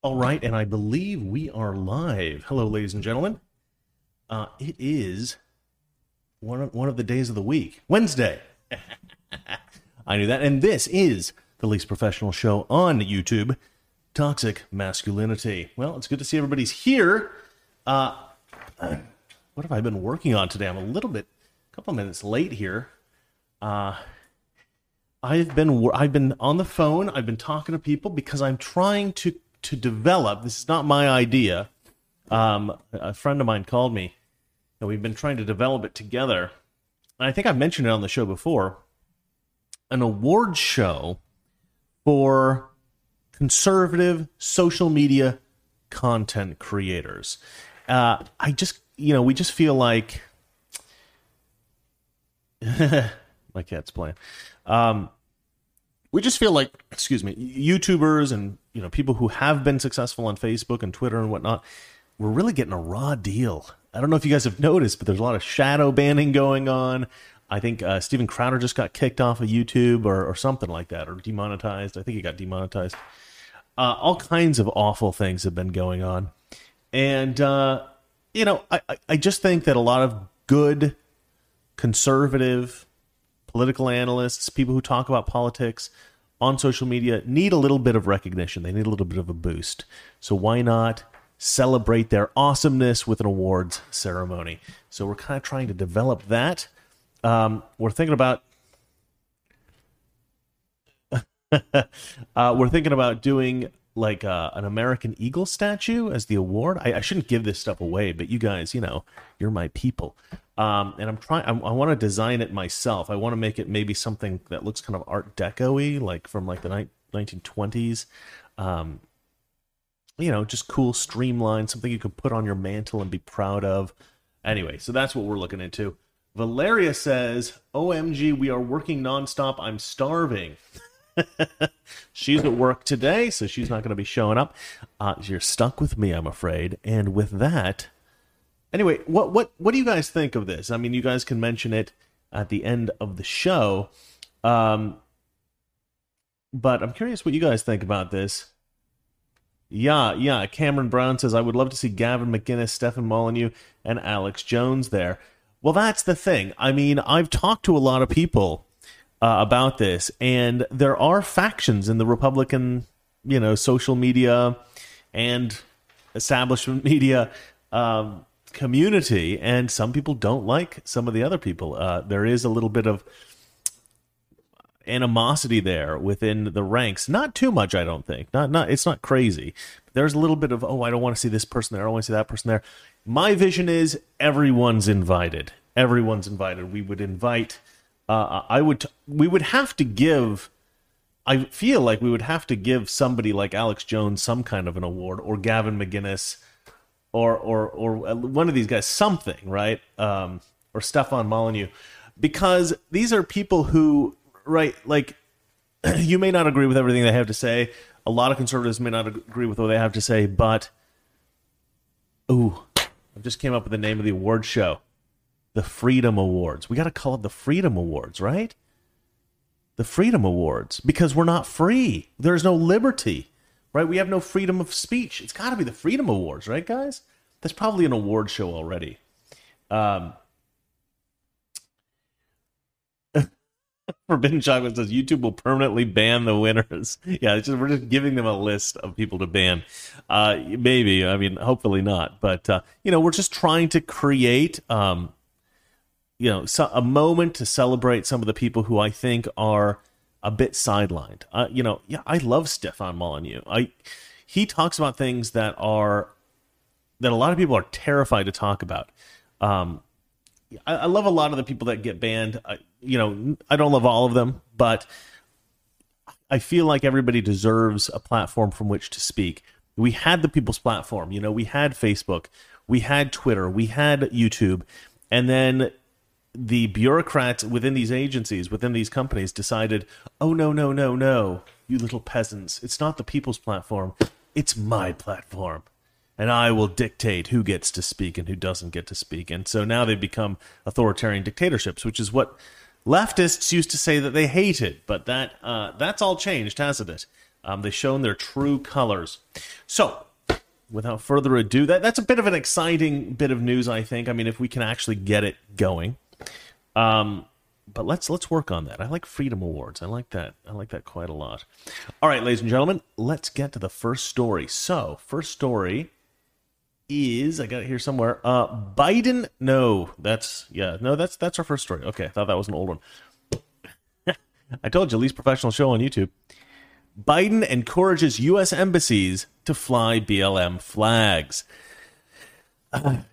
All right, and I believe we are live. Hello, ladies and gentlemen. Uh, it is one of, one of the days of the week, Wednesday. I knew that, and this is the least professional show on YouTube, Toxic Masculinity. Well, it's good to see everybody's here. Uh, what have I been working on today? I'm a little bit, a couple minutes late here. Uh, I've been I've been on the phone. I've been talking to people because I'm trying to to develop. This is not my idea. Um, a friend of mine called me, and we've been trying to develop it together. And I think I've mentioned it on the show before. An award show for conservative social media content creators. Uh, I just, you know, we just feel like my cat's playing. Um, we just feel like, excuse me, YouTubers and you know people who have been successful on Facebook and Twitter and whatnot, we're really getting a raw deal. I don't know if you guys have noticed, but there's a lot of shadow banning going on. I think uh, Steven Crowder just got kicked off of YouTube or, or something like that, or demonetized. I think he got demonetized. Uh, all kinds of awful things have been going on, and uh, you know, I, I just think that a lot of good conservative political analysts, people who talk about politics on social media need a little bit of recognition. They need a little bit of a boost. So why not celebrate their awesomeness with an awards ceremony? So we're kind of trying to develop that. Um, we're thinking about uh, we're thinking about doing like uh, an American Eagle statue as the award. I, I, shouldn't give this stuff away, but you guys, you know, you're my people. Um, and I'm trying. I, I want to design it myself. I want to make it maybe something that looks kind of Art Deco-y, like from like the ni- 1920s. Um, you know, just cool, streamlined, something you could put on your mantle and be proud of. Anyway, so that's what we're looking into. Valeria says, "OMG, we are working nonstop. I'm starving." she's at work today, so she's not going to be showing up. Uh, you're stuck with me, I'm afraid. And with that, anyway, what what what do you guys think of this? I mean, you guys can mention it at the end of the show. Um, but I'm curious what you guys think about this. Yeah, yeah. Cameron Brown says I would love to see Gavin McInnes, Stefan Molyneux, and Alex Jones there. Well, that's the thing. I mean, I've talked to a lot of people uh, about this, and there are factions in the Republican, you know, social media and establishment media um, community, and some people don't like some of the other people. Uh, there is a little bit of animosity there within the ranks. Not too much, I don't think. Not not it's not crazy. There's a little bit of oh, I don't want to see this person there. I want to see that person there. My vision is everyone's invited. Everyone's invited. We would invite uh, I would we would have to give. I feel like we would have to give somebody like Alex Jones some kind of an award, or Gavin McInnes, or or or one of these guys something, right? Um, or Stefan Molyneux, because these are people who, right? Like, you may not agree with everything they have to say. A lot of conservatives may not agree with what they have to say, but ooh, I just came up with the name of the award show the Freedom Awards. We got to call it the Freedom Awards, right? The Freedom Awards because we're not free. There's no liberty, right? We have no freedom of speech. It's got to be the Freedom Awards, right, guys? That's probably an award show already. Um, Forbidden Chocolate says YouTube will permanently ban the winners. Yeah, just, we're just giving them a list of people to ban. Uh, maybe, I mean, hopefully not. But, uh, you know, we're just trying to create um, you know so, a moment to celebrate some of the people who I think are a bit sidelined. Uh, you know, yeah, I love Stefan Molyneux. I he talks about things that are that a lot of people are terrified to talk about. Um, I, I love a lot of the people that get banned. I, you know, I don't love all of them, but I feel like everybody deserves a platform from which to speak. We had the people's platform. You know, we had Facebook, we had Twitter, we had YouTube, and then the bureaucrats within these agencies, within these companies, decided, oh, no, no, no, no, you little peasants. It's not the people's platform, it's my platform. And I will dictate who gets to speak and who doesn't get to speak. And so now they've become authoritarian dictatorships, which is what leftists used to say that they hated. But that uh, that's all changed, hasn't it? Um, they've shown their true colors. So, without further ado, that, that's a bit of an exciting bit of news, I think. I mean, if we can actually get it going. Um, but let's let's work on that. I like Freedom Awards. I like that. I like that quite a lot. All right, ladies and gentlemen, let's get to the first story. So, first story is I got it here somewhere. Uh, Biden. No, that's yeah. No, that's that's our first story. Okay, I thought that was an old one. I told you, least professional show on YouTube. Biden encourages U.S. embassies to fly BLM flags.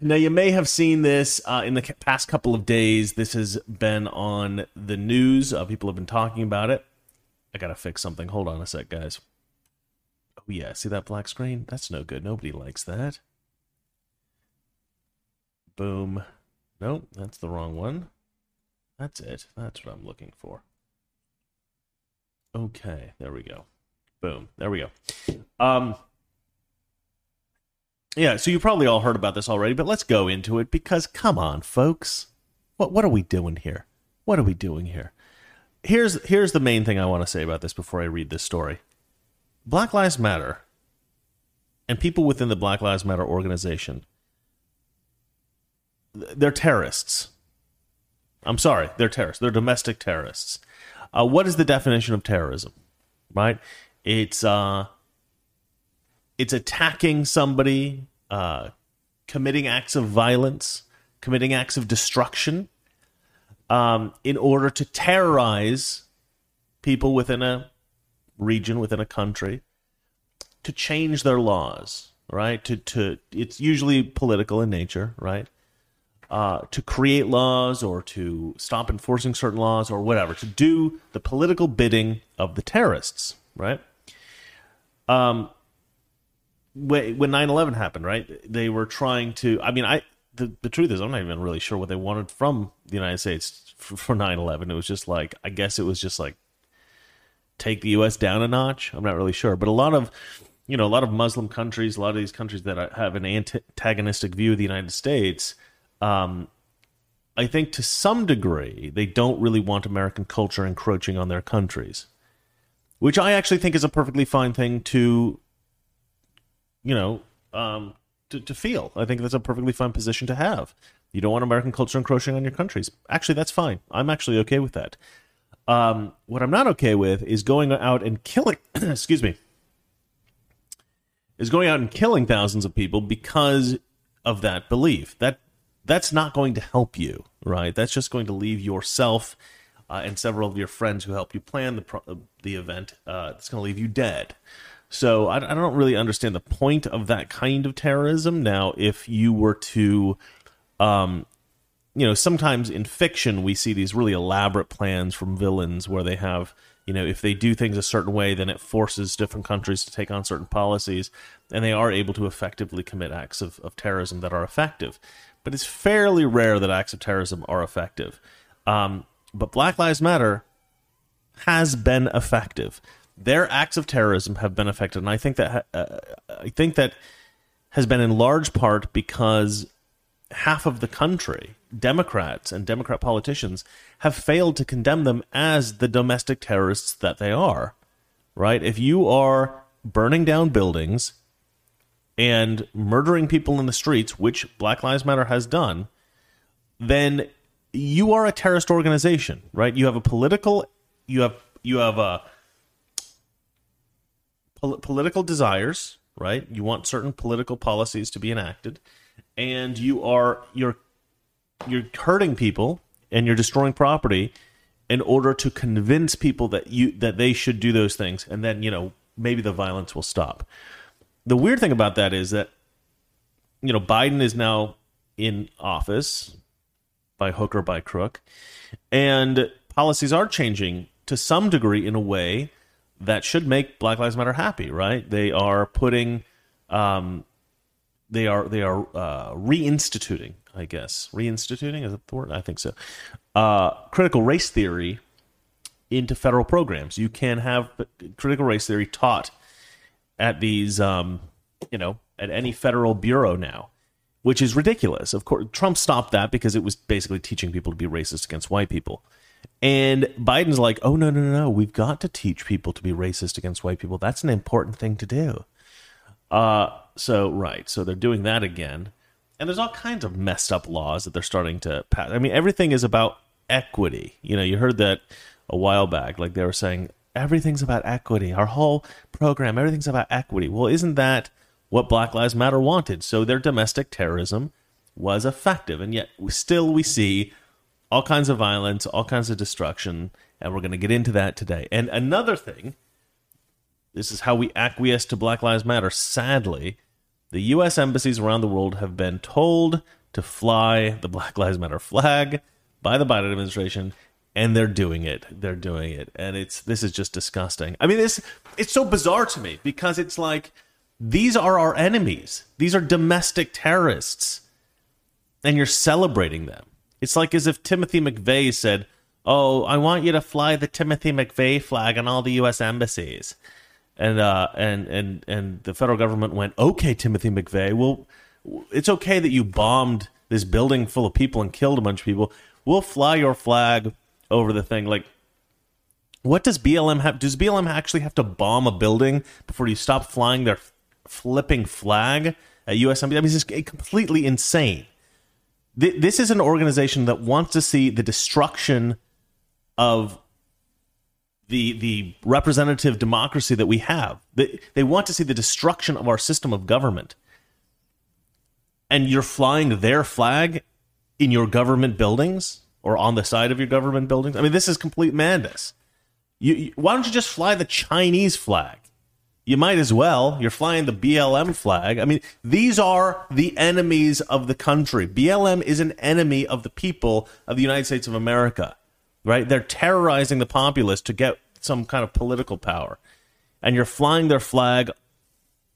Now, you may have seen this uh, in the past couple of days. This has been on the news. Uh, people have been talking about it. I got to fix something. Hold on a sec, guys. Oh, yeah. See that black screen? That's no good. Nobody likes that. Boom. Nope, that's the wrong one. That's it. That's what I'm looking for. Okay, there we go. Boom. There we go. Um Yeah, so you probably all heard about this already, but let's go into it because come on, folks. What what are we doing here? What are we doing here? Here's here's the main thing I want to say about this before I read this story. Black Lives Matter and people within the Black Lives Matter organization they're terrorists. I'm sorry, they're terrorists. They're domestic terrorists. Uh, what is the definition of terrorism? Right? It's uh, it's attacking somebody, uh, committing acts of violence, committing acts of destruction, um, in order to terrorize people within a region, within a country, to change their laws. Right? To to it's usually political in nature. Right? uh, to create laws or to stop enforcing certain laws or whatever, to do the political bidding of the terrorists, right? Um, when 9-11 happened, right, they were trying to, I mean, I, the, the truth is, I'm not even really sure what they wanted from the United States for, for 9-11. It was just like, I guess it was just like, take the U.S. down a notch. I'm not really sure. But a lot of, you know, a lot of Muslim countries, a lot of these countries that have an antagonistic view of the United States, um, I think to some degree they don't really want American culture encroaching on their countries, which I actually think is a perfectly fine thing to, you know, um, to, to feel. I think that's a perfectly fine position to have. You don't want American culture encroaching on your countries. Actually, that's fine. I'm actually okay with that. Um, what I'm not okay with is going out and killing. excuse me. Is going out and killing thousands of people because of that belief. That that's not going to help you, right? That's just going to leave yourself uh, and several of your friends who helped you plan the pro- uh, the event. Uh, it's going to leave you dead. So I, I, don't really understand the point of that kind of terrorism. Now, if you were to, um, you know, sometimes in fiction we see these really elaborate plans from villains where they have, you know, if they do things a certain way, then it forces different countries to take on certain policies, and they are able to effectively commit acts of, of terrorism that are effective but it's fairly rare that acts of terrorism are effective. Um, but Black Lives Matter has been effective. Their acts of terrorism have been affected, and I think that uh, I think that has been in large part because half of the country, Democrats and Democrat politicians, have failed to condemn them as the domestic terrorists that they are. Right? If you are burning down buildings, and murdering people in the streets, which Black Lives Matter has done, then you are a terrorist organization, right? You have a political, you have you have a pol- political desires, right? You want certain political policies to be enacted, and you are you're you're hurting people and you're destroying property in order to convince people that you that they should do those things, and then you know maybe the violence will stop the weird thing about that is that you know Biden is now in office by hook or by crook, and policies are changing to some degree in a way that should make Black Lives Matter happy. Right? They are putting, um, they are they are uh, reinstituting. I guess reinstituting is that the word? I think so. Uh, critical race theory into federal programs. You can have critical race theory taught at these, um, you know, at any federal bureau now, which is ridiculous. Of course, Trump stopped that because it was basically teaching people to be racist against white people. And Biden's like, oh, no, no, no, no. We've got to teach people to be racist against white people. That's an important thing to do. Uh, so, right. So they're doing that again. And there's all kinds of messed up laws that they're starting to pass. I mean, everything is about equity. You know, you heard that a while back. Like they were saying, everything's about equity. Our whole program, everything's about equity. Well, isn't that what Black Lives Matter wanted? So their domestic terrorism was effective. And yet, still, we see all kinds of violence, all kinds of destruction. And we're going to get into that today. And another thing this is how we acquiesce to Black Lives Matter. Sadly, the U.S. embassies around the world have been told to fly the Black Lives Matter flag by the Biden administration, and they're doing it. They're doing it, and it's this is just disgusting. I mean, this it's so bizarre to me because it's like these are our enemies. These are domestic terrorists, and you're celebrating them. It's like as if Timothy McVeigh said, "Oh, I want you to fly the Timothy McVeigh flag on all the U.S. embassies." and uh, and and and the federal government went, "Okay, Timothy McVeigh, well, it's okay that you bombed this building full of people and killed a bunch of people. We'll fly your flag over the thing." Like, what does BLM have? Does BLM actually have to bomb a building before you stop flying their flipping flag at USMB? I mean, it's completely insane. This is an organization that wants to see the destruction of the the representative democracy that we have. They, they want to see the destruction of our system of government. And you're flying their flag in your government buildings or on the side of your government buildings. I mean, this is complete madness. You, you, why don't you just fly the Chinese flag? You might as well. You're flying the BLM flag. I mean, these are the enemies of the country. BLM is an enemy of the people of the United States of America right? They're terrorizing the populace to get some kind of political power, and you're flying their flag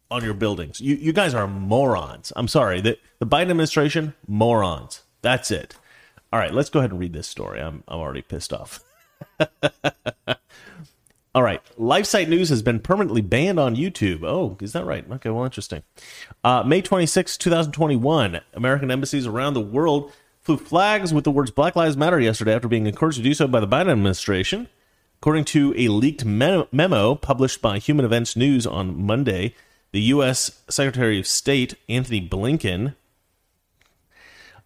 on your buildings. You you guys are morons. I'm sorry. The the Biden administration morons. That's it. All right, let's go ahead and read this story. I'm I'm already pissed off. All right, LifeSite News has been permanently banned on YouTube. Oh, is that right? Okay, well, interesting. Uh, May 26, 2021, American embassies around the world flew flags with the words Black Lives Matter yesterday after being encouraged to do so by the Biden administration. According to a leaked memo published by Human Events News on Monday, the U.S. Secretary of State Antony Blinken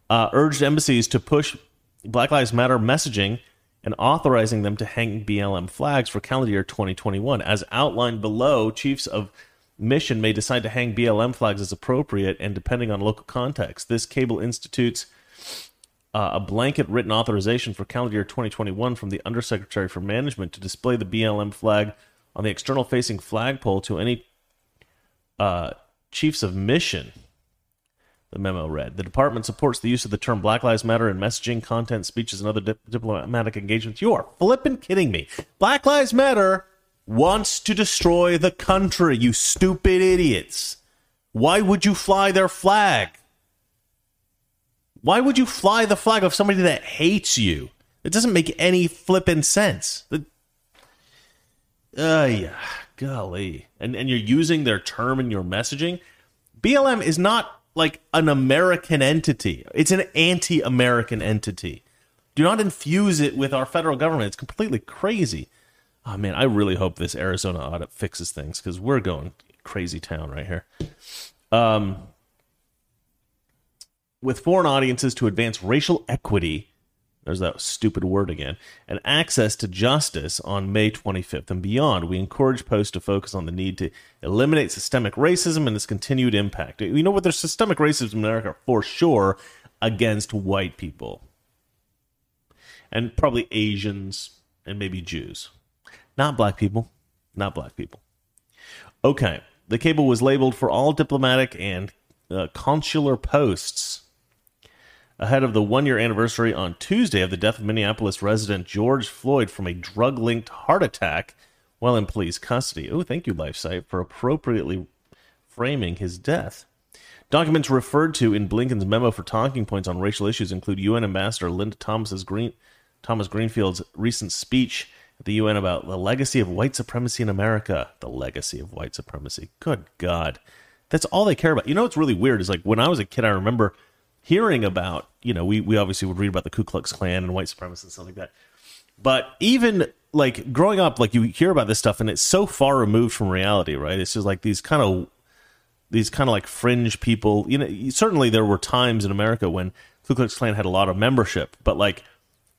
uh, urged embassies to push Black Lives Matter messaging and authorizing them to hang BLM flags for calendar year 2021. As outlined below, chiefs of mission may decide to hang BLM flags as appropriate and depending on local context. This cable institutes uh, a blanket written authorization for calendar year 2021 from the Undersecretary for Management to display the BLM flag on the external facing flagpole to any uh, chiefs of mission. The memo read The department supports the use of the term Black Lives Matter in messaging, content, speeches, and other dip- diplomatic engagements. You are flipping kidding me. Black Lives Matter wants to destroy the country, you stupid idiots. Why would you fly their flag? Why would you fly the flag of somebody that hates you? It doesn't make any flippin' sense. Uh, yeah, golly. And, and you're using their term in your messaging. BLM is not like an American entity, it's an anti American entity. Do not infuse it with our federal government. It's completely crazy. Oh, man, I really hope this Arizona audit fixes things because we're going crazy town right here. Um, with foreign audiences to advance racial equity. There's that stupid word again. And access to justice on May 25th and beyond. We encourage posts to focus on the need to eliminate systemic racism and its continued impact. You know what? There's systemic racism in America for sure against white people, and probably Asians and maybe Jews. Not black people. Not black people. Okay. The cable was labeled for all diplomatic and uh, consular posts ahead of the one year anniversary on Tuesday of the death of Minneapolis resident George Floyd from a drug linked heart attack while in police custody. Oh, thank you, LifeSite, for appropriately framing his death. Documents referred to in Blinken's memo for talking points on racial issues include UN Ambassador Linda Thomas's Green, Thomas Greenfield's recent speech at the UN about the legacy of white supremacy in America. The legacy of white supremacy. Good God. That's all they care about. You know what's really weird is like when I was a kid, I remember hearing about, you know, we, we obviously would read about the Ku Klux Klan and white supremacists and stuff like that. But even like growing up, like you hear about this stuff, and it's so far removed from reality, right? It's just like these kind of these kind of like fringe people. You know, certainly there were times in America when Ku Klux Klan had a lot of membership, but like,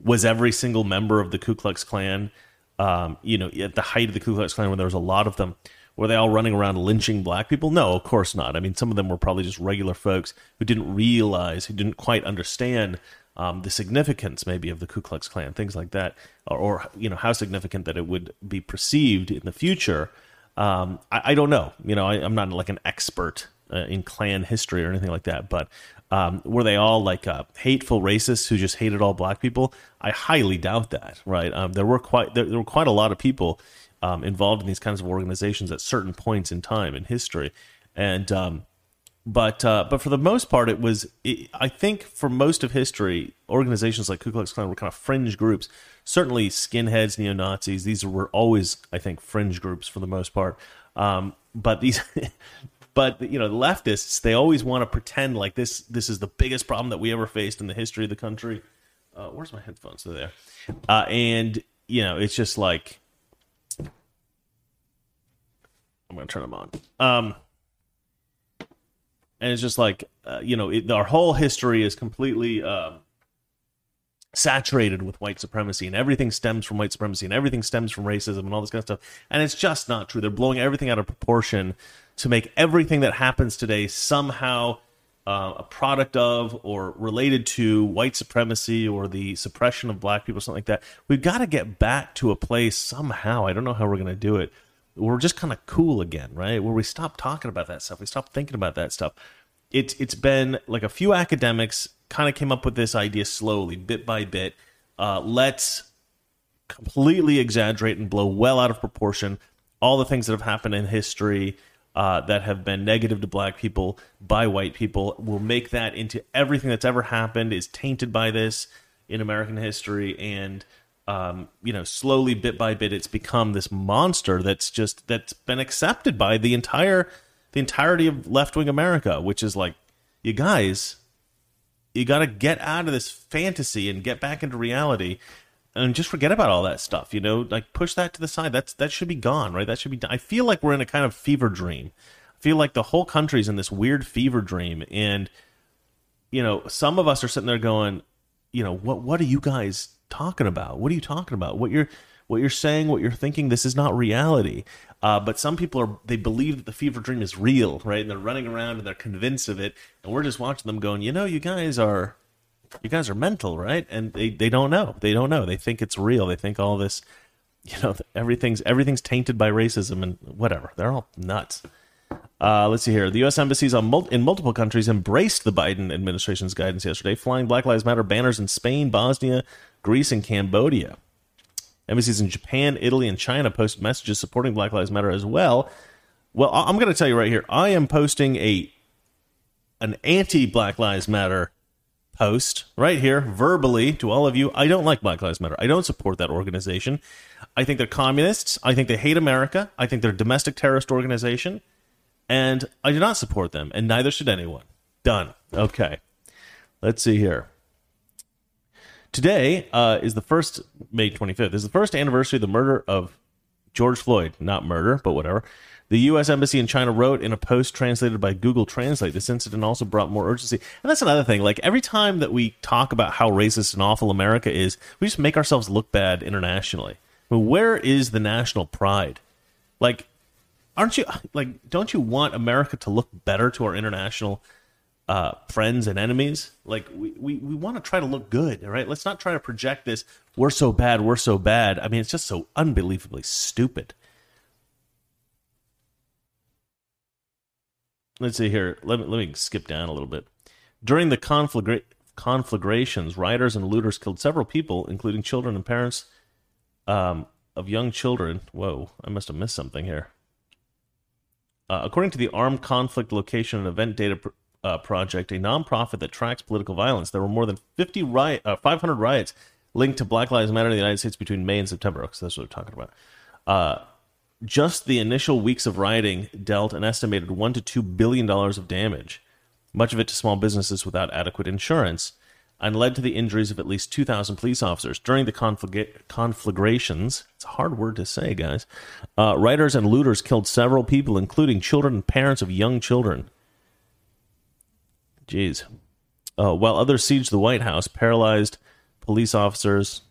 was every single member of the Ku Klux Klan, um, you know, at the height of the Ku Klux Klan when there was a lot of them, were they all running around lynching black people? No, of course not. I mean, some of them were probably just regular folks who didn't realize, who didn't quite understand um, the significance maybe of the Ku Klux Klan, things like that, or, or, you know how significant that it would be perceived in the future. Um, I, I, don't know. You know, I, am not like an expert uh, in Klan history or anything like that, but um, were they all like uh, hateful racists who just hated all black people? I highly doubt that. Right? Um, there were quite there, there, were quite a lot of people um, involved in these kinds of organizations at certain points in time in history, and um, but uh, but for the most part, it was. It, I think for most of history, organizations like Ku Klux Klan were kind of fringe groups. Certainly, skinheads, neo Nazis. These were always, I think, fringe groups for the most part. Um, but these, but you know, leftists they always want to pretend like this. This is the biggest problem that we ever faced in the history of the country. Uh, where's my headphones? They're there. Uh, and you know, it's just like I'm going to turn them on. Um, and it's just like uh, you know it, our whole history is completely um, saturated with white supremacy and everything stems from white supremacy and everything stems from racism and all this kind of stuff and it's just not true they're blowing everything out of proportion to make everything that happens today somehow uh, a product of or related to white supremacy or the suppression of black people something like that we've got to get back to a place somehow i don't know how we're going to do it we're just kind of cool again, right? Where we stop talking about that stuff, we stop thinking about that stuff. It's it's been like a few academics kind of came up with this idea slowly, bit by bit. Uh, let's completely exaggerate and blow well out of proportion all the things that have happened in history uh, that have been negative to black people by white people. We'll make that into everything that's ever happened is tainted by this in American history and um, you know, slowly bit by bit, it's become this monster that's just that's been accepted by the entire the entirety of left wing America, which is like, you guys, you got to get out of this fantasy and get back into reality, and just forget about all that stuff. You know, like push that to the side. That's that should be gone, right? That should be. I feel like we're in a kind of fever dream. I feel like the whole country's in this weird fever dream, and you know, some of us are sitting there going, you know, what what are you guys talking about? What are you talking about? What you're what you're saying, what you're thinking, this is not reality. Uh, but some people are they believe that the fever dream is real, right? And they're running around and they're convinced of it, and we're just watching them going, you know, you guys are you guys are mental, right? And they, they don't know. They don't know. They think it's real. They think all this, you know, everything's everything's tainted by racism and whatever. They're all nuts. Uh, let's see here. The U.S. embassies mul- in multiple countries embraced the Biden administration's guidance yesterday, flying Black Lives Matter banners in Spain, Bosnia, Greece, and Cambodia. Embassies in Japan, Italy, and China posted messages supporting Black Lives Matter as well. Well, I'm going to tell you right here. I am posting a an anti Black Lives Matter post right here verbally to all of you. I don't like Black Lives Matter. I don't support that organization. I think they're communists. I think they hate America. I think they're a domestic terrorist organization. And I do not support them, and neither should anyone. Done. Okay. Let's see here. Today uh, is the first May 25th. This is the first anniversary of the murder of George Floyd. Not murder, but whatever. The U.S. Embassy in China wrote in a post translated by Google Translate, this incident also brought more urgency. And that's another thing. Like, every time that we talk about how racist and awful America is, we just make ourselves look bad internationally. But where is the national pride? Like, aren't you, like, don't you want America to look better to our international uh, friends and enemies. Like we, we, we want to try to look good, right? Let's not try to project this. We're so bad. We're so bad. I mean, it's just so unbelievably stupid. Let's see here. Let me, let me skip down a little bit. During the conflagra- conflagrations, rioters and looters killed several people, including children and parents um, of young children. Whoa, I must have missed something here. Uh, according to the Armed Conflict Location and Event Data uh, Project, a nonprofit that tracks political violence. There were more than 50 riot, uh, 500 riots linked to Black Lives Matter in the United States between May and September. Because that's what we're talking about. Uh, just the initial weeks of rioting dealt an estimated one to two billion dollars of damage, much of it to small businesses without adequate insurance. and led to the injuries of at least 2,000 police officers. During the conflagra- conflagrations, it's a hard word to say, guys, uh, rioters and looters killed several people, including children and parents of young children. Jeez. Uh, while others sieged the White House, paralyzed police officers.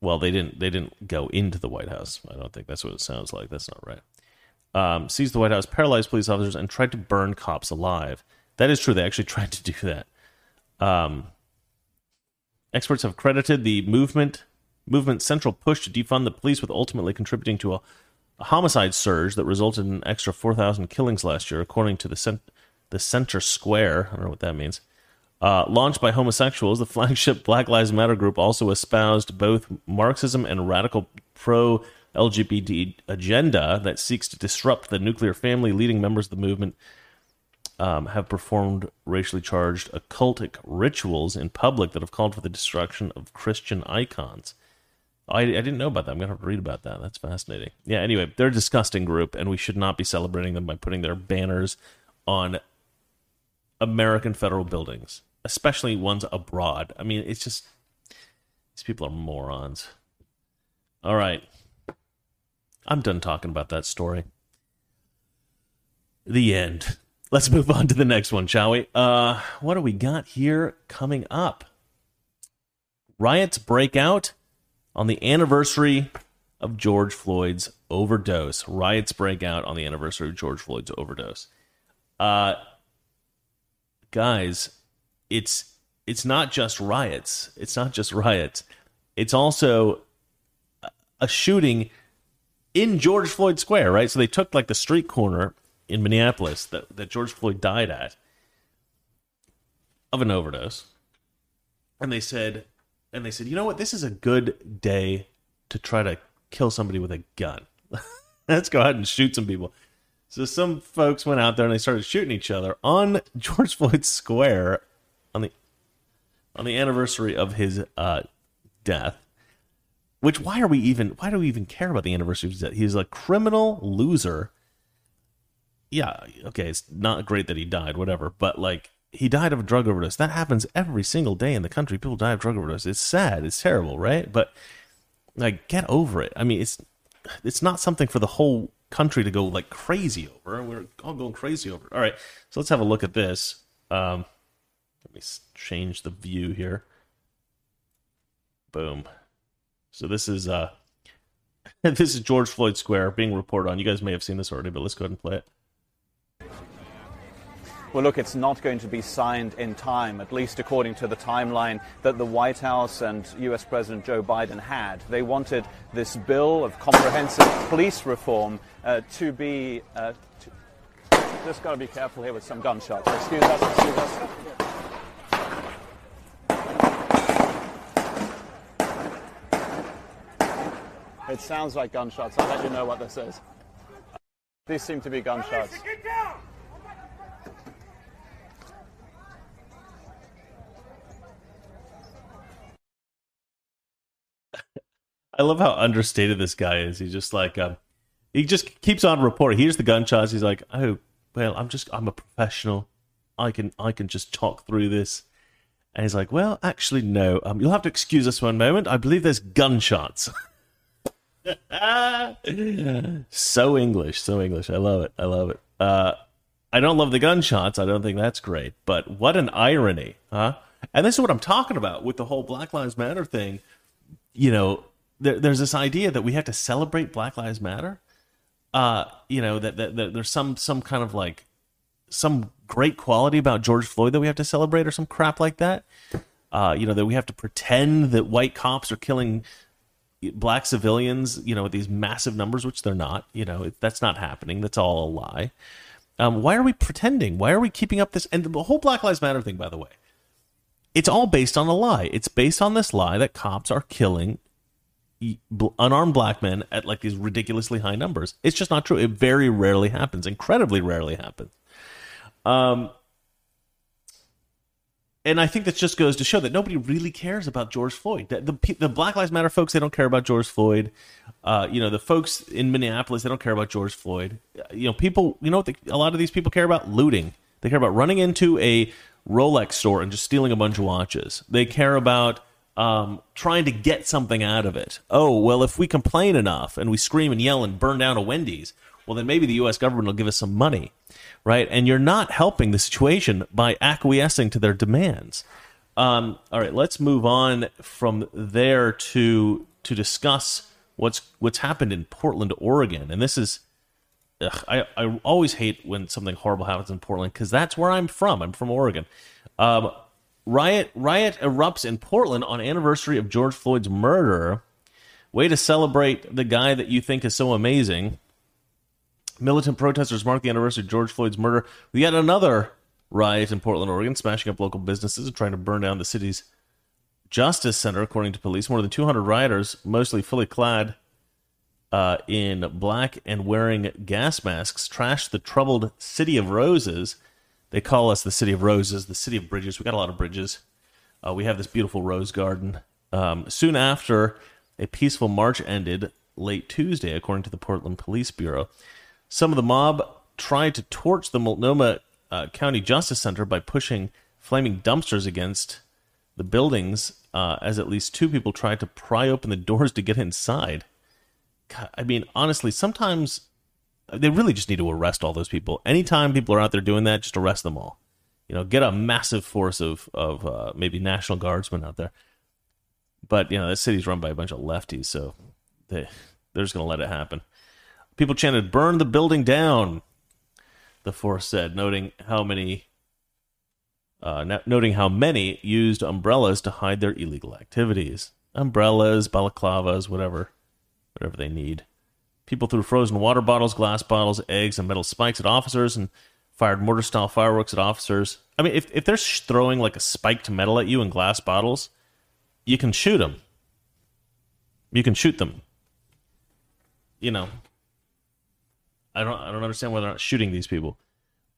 Well, they didn't. They didn't go into the White House. I don't think that's what it sounds like. That's not right. Um, seized the White House, paralyzed police officers, and tried to burn cops alive. That is true. They actually tried to do that. Um, experts have credited the movement movement central push to defund the police with ultimately contributing to a, a homicide surge that resulted in an extra 4,000 killings last year, according to the cent- the Center Square. I don't know what that means. Uh, launched by homosexuals, the flagship Black Lives Matter group also espoused both Marxism and radical pro LGBT agenda that seeks to disrupt the nuclear family. Leading members of the movement um, have performed racially charged occultic rituals in public that have called for the destruction of Christian icons. I, I didn't know about that. I'm going to have to read about that. That's fascinating. Yeah, anyway, they're a disgusting group, and we should not be celebrating them by putting their banners on American federal buildings, especially ones abroad. I mean, it's just, these people are morons. All right. I'm done talking about that story. The end. Let's move on to the next one, shall we? Uh, what do we got here coming up? Riots break out on the anniversary of George Floyd's overdose. Riots break out on the anniversary of George Floyd's overdose. Uh, guys, it's it's not just riots. It's not just riots. It's also a shooting in George Floyd Square, right? So they took like the street corner in Minneapolis that, that George Floyd died at of an overdose. And they said and they said, "You know what? This is a good day to try to kill somebody with a gun. Let's go ahead and shoot some people." So some folks went out there and they started shooting each other on George Floyd Square on the on the anniversary of his uh, death. Which why are we even why do we even care about the anniversary of his death? He's a criminal loser. Yeah, okay, it's not great that he died, whatever, but like he died of a drug overdose. That happens every single day in the country. People die of drug overdose. It's sad. It's terrible, right? But like, get over it. I mean, it's it's not something for the whole country to go like crazy over. We're all going crazy over. It. All right, so let's have a look at this. Um, let me change the view here. Boom. So this is uh, this is George Floyd Square being reported on. You guys may have seen this already, but let's go ahead and play it. Well, look, it's not going to be signed in time, at least according to the timeline that the White House and US President Joe Biden had. They wanted this bill of comprehensive police reform uh, to be. Uh, to just got to be careful here with some gunshots. Excuse us, excuse us. It sounds like gunshots. I'll let you know what this is. These seem to be gunshots. I love how understated this guy is. He's just like, um, he just keeps on reporting. Here's the gunshots. He's like, oh, well, I'm just, I'm a professional. I can, I can just talk through this. And he's like, well, actually, no. Um, you'll have to excuse us one moment. I believe there's gunshots. so English, so English. I love it. I love it. Uh, I don't love the gunshots. I don't think that's great. But what an irony, huh? And this is what I'm talking about with the whole Black Lives Matter thing. You know, there, there's this idea that we have to celebrate Black Lives Matter. Uh, you know that, that, that there's some some kind of like some great quality about George Floyd that we have to celebrate, or some crap like that. Uh, you know that we have to pretend that white cops are killing black civilians, you know, with these massive numbers, which they're not. You know, that's not happening. That's all a lie. Um, why are we pretending? Why are we keeping up this? And the whole Black Lives Matter thing, by the way, it's all based on a lie. It's based on this lie that cops are killing unarmed black men at like these ridiculously high numbers. It's just not true. It very rarely happens. Incredibly rarely happens. Um, and I think that just goes to show that nobody really cares about George Floyd. The, the, the Black Lives Matter folks, they don't care about George Floyd. Uh, you know, the folks in Minneapolis, they don't care about George Floyd. You know, people, you know what a lot of these people care about? Looting. They care about running into a Rolex store and just stealing a bunch of watches. They care about um, trying to get something out of it. Oh, well, if we complain enough and we scream and yell and burn down a Wendy's, well, then maybe the U.S. government will give us some money, right? And you're not helping the situation by acquiescing to their demands. Um, all right, let's move on from there to to discuss what's what's happened in Portland, Oregon, and this is. Ugh, I, I always hate when something horrible happens in Portland because that's where I'm from. I'm from Oregon. Um, riot riot erupts in Portland on anniversary of George Floyd's murder. Way to celebrate the guy that you think is so amazing. Militant protesters mark the anniversary of George Floyd's murder with yet another riot in Portland, Oregon, smashing up local businesses and trying to burn down the city's Justice Center, according to police. More than 200 rioters, mostly fully clad uh, in black and wearing gas masks, trashed the troubled City of Roses. They call us the City of Roses, the City of Bridges. We got a lot of bridges. Uh, we have this beautiful rose garden. Um, soon after, a peaceful march ended late Tuesday, according to the Portland Police Bureau. Some of the mob tried to torch the Multnomah uh, County Justice Center by pushing flaming dumpsters against the buildings, uh, as at least two people tried to pry open the doors to get inside. God, I mean, honestly, sometimes they really just need to arrest all those people. Anytime people are out there doing that, just arrest them all. You know, get a massive force of of uh, maybe National Guardsmen out there. But you know, this city's run by a bunch of lefties, so they they're just gonna let it happen. People chanted, "Burn the building down." The force said, noting how many uh, noting how many used umbrellas to hide their illegal activities. Umbrellas, balaclavas, whatever, whatever they need. People threw frozen water bottles, glass bottles, eggs, and metal spikes at officers and fired mortar style fireworks at officers. I mean, if, if they're throwing like a spiked metal at you in glass bottles, you can shoot them. You can shoot them. You know, I don't I don't understand why they're not shooting these people.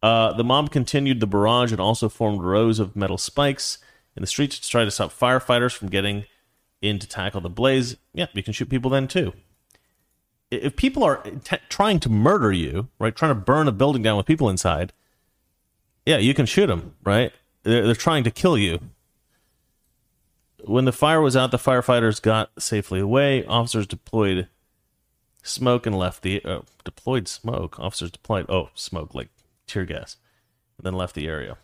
Uh, the mob continued the barrage and also formed rows of metal spikes in the streets to try to stop firefighters from getting in to tackle the blaze. Yeah, you can shoot people then too. If people are t- trying to murder you, right, trying to burn a building down with people inside, yeah, you can shoot them, right? They're, they're trying to kill you. When the fire was out, the firefighters got safely away. Officers deployed smoke and left the uh, deployed smoke. Officers deployed oh smoke like tear gas, and then left the area.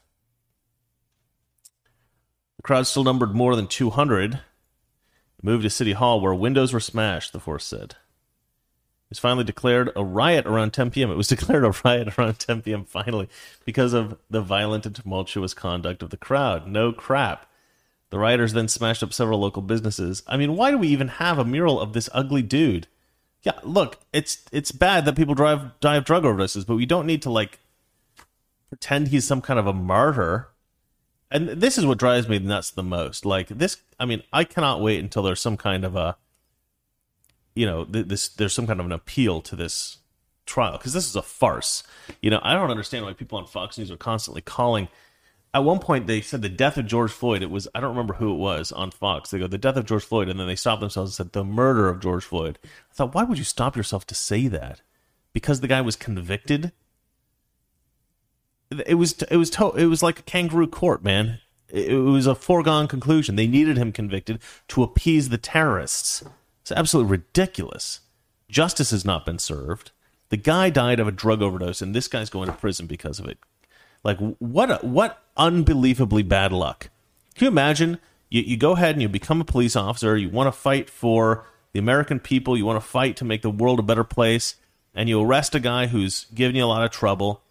The crowd still numbered more than 200. Moved to City Hall, where windows were smashed, the force said. Was finally declared a riot around 10 p.m. It was declared a riot around 10 p.m. finally because of the violent and tumultuous conduct of the crowd. No crap. The rioters then smashed up several local businesses. I mean, why do we even have a mural of this ugly dude? Yeah, look, it's it's bad that people drive die of drug overdoses, but we don't need to like pretend he's some kind of a martyr. And this is what drives me nuts the most. Like this, I mean, I cannot wait until there's some kind of a, you know, this there's some kind of an appeal to this trial because this is a farce. You know, I don't understand why people on Fox News are constantly calling. At one point, they said the death of George Floyd. It was I don't remember who it was on Fox. They go the death of George Floyd, and then they stopped themselves and said the murder of George Floyd. I thought, why would you stop yourself to say that? Because the guy was convicted it was it was to, it was like a kangaroo court, man. It, it was a foregone conclusion. They needed him convicted to appease the terrorists. It's absolutely ridiculous. Justice has not been served. The guy died of a drug overdose, and this guy's going to prison because of it. Like what? A, what unbelievably bad luck. Can you imagine? You, you go ahead and you become a police officer. You want to fight for the American people. You want to fight to make the world a better place, and you arrest a guy who's giving you a lot of trouble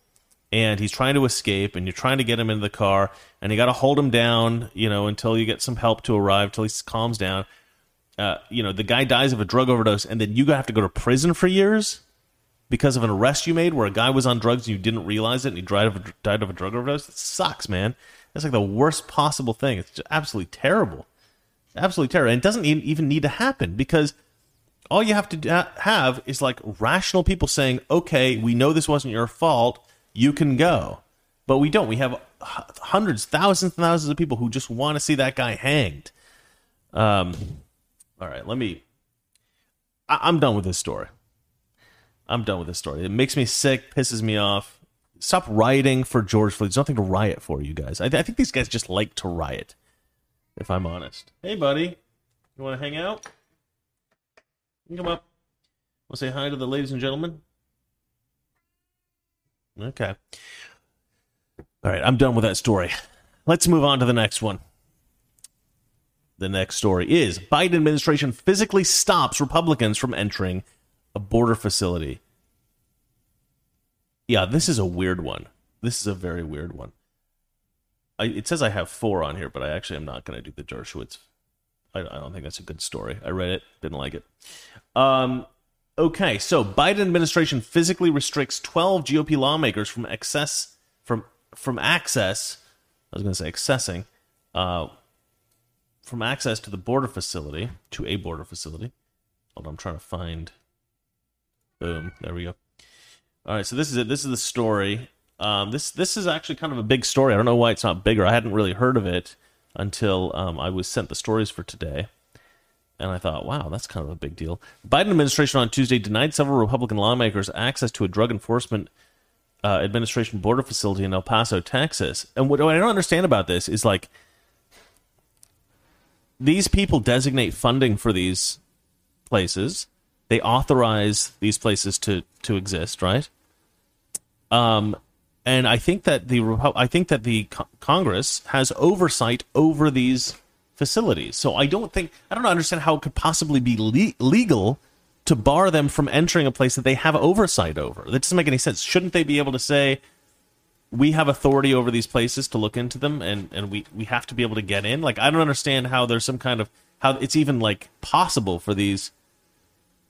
and he's trying to escape and you're trying to get him into the car and you got to hold him down you know until you get some help to arrive till he calms down uh, you know the guy dies of a drug overdose and then you have to go to prison for years because of an arrest you made where a guy was on drugs and you didn't realize it and he died of a, died of a drug overdose it sucks man that's like the worst possible thing it's absolutely terrible absolutely terrible and it doesn't even need to happen because all you have to have is like rational people saying okay we know this wasn't your fault you can go. But we don't. We have hundreds, thousands, and thousands of people who just want to see that guy hanged. Um, all right, let me. I, I'm done with this story. I'm done with this story. It makes me sick, pisses me off. stop rioting for George Floyd. There's nothing to riot for, you guys. I, I think these guys just like to riot. If I'm honest. Hey, buddy, you want to hang out? You come up. To say hi to the ladies and gentlemen? Okay. All right, I'm done with that story. Let's move on to the next one. The next story is Biden administration physically stops Republicans from entering a border facility. Yeah, this is a weird one. This is a very weird one. I, it says I have four on here, but I actually am not going to do the Dershowitz. I, I don't think that's a good story. I read it, didn't like it. Um, okay, so Biden administration physically restricts 12 GOP lawmakers from access from from access. I was going to say accessing, uh, from access to the border facility to a border facility. Hold on, I'm trying to find. Boom, there we go. All right, so this is it. This is the story. Um, this this is actually kind of a big story. I don't know why it's not bigger. I hadn't really heard of it until um, I was sent the stories for today, and I thought, wow, that's kind of a big deal. The Biden administration on Tuesday denied several Republican lawmakers access to a drug enforcement uh, administration border facility in El Paso, Texas. And what, what I don't understand about this is like these people designate funding for these places. They authorize these places to to exist, right? Um, and I think that the I think that the co- Congress has oversight over these facilities. So I don't think I don't understand how it could possibly be le- legal to bar them from entering a place that they have oversight over. That doesn't make any sense. Shouldn't they be able to say we have authority over these places to look into them and and we we have to be able to get in? Like I don't understand how there's some kind of how it's even like possible for these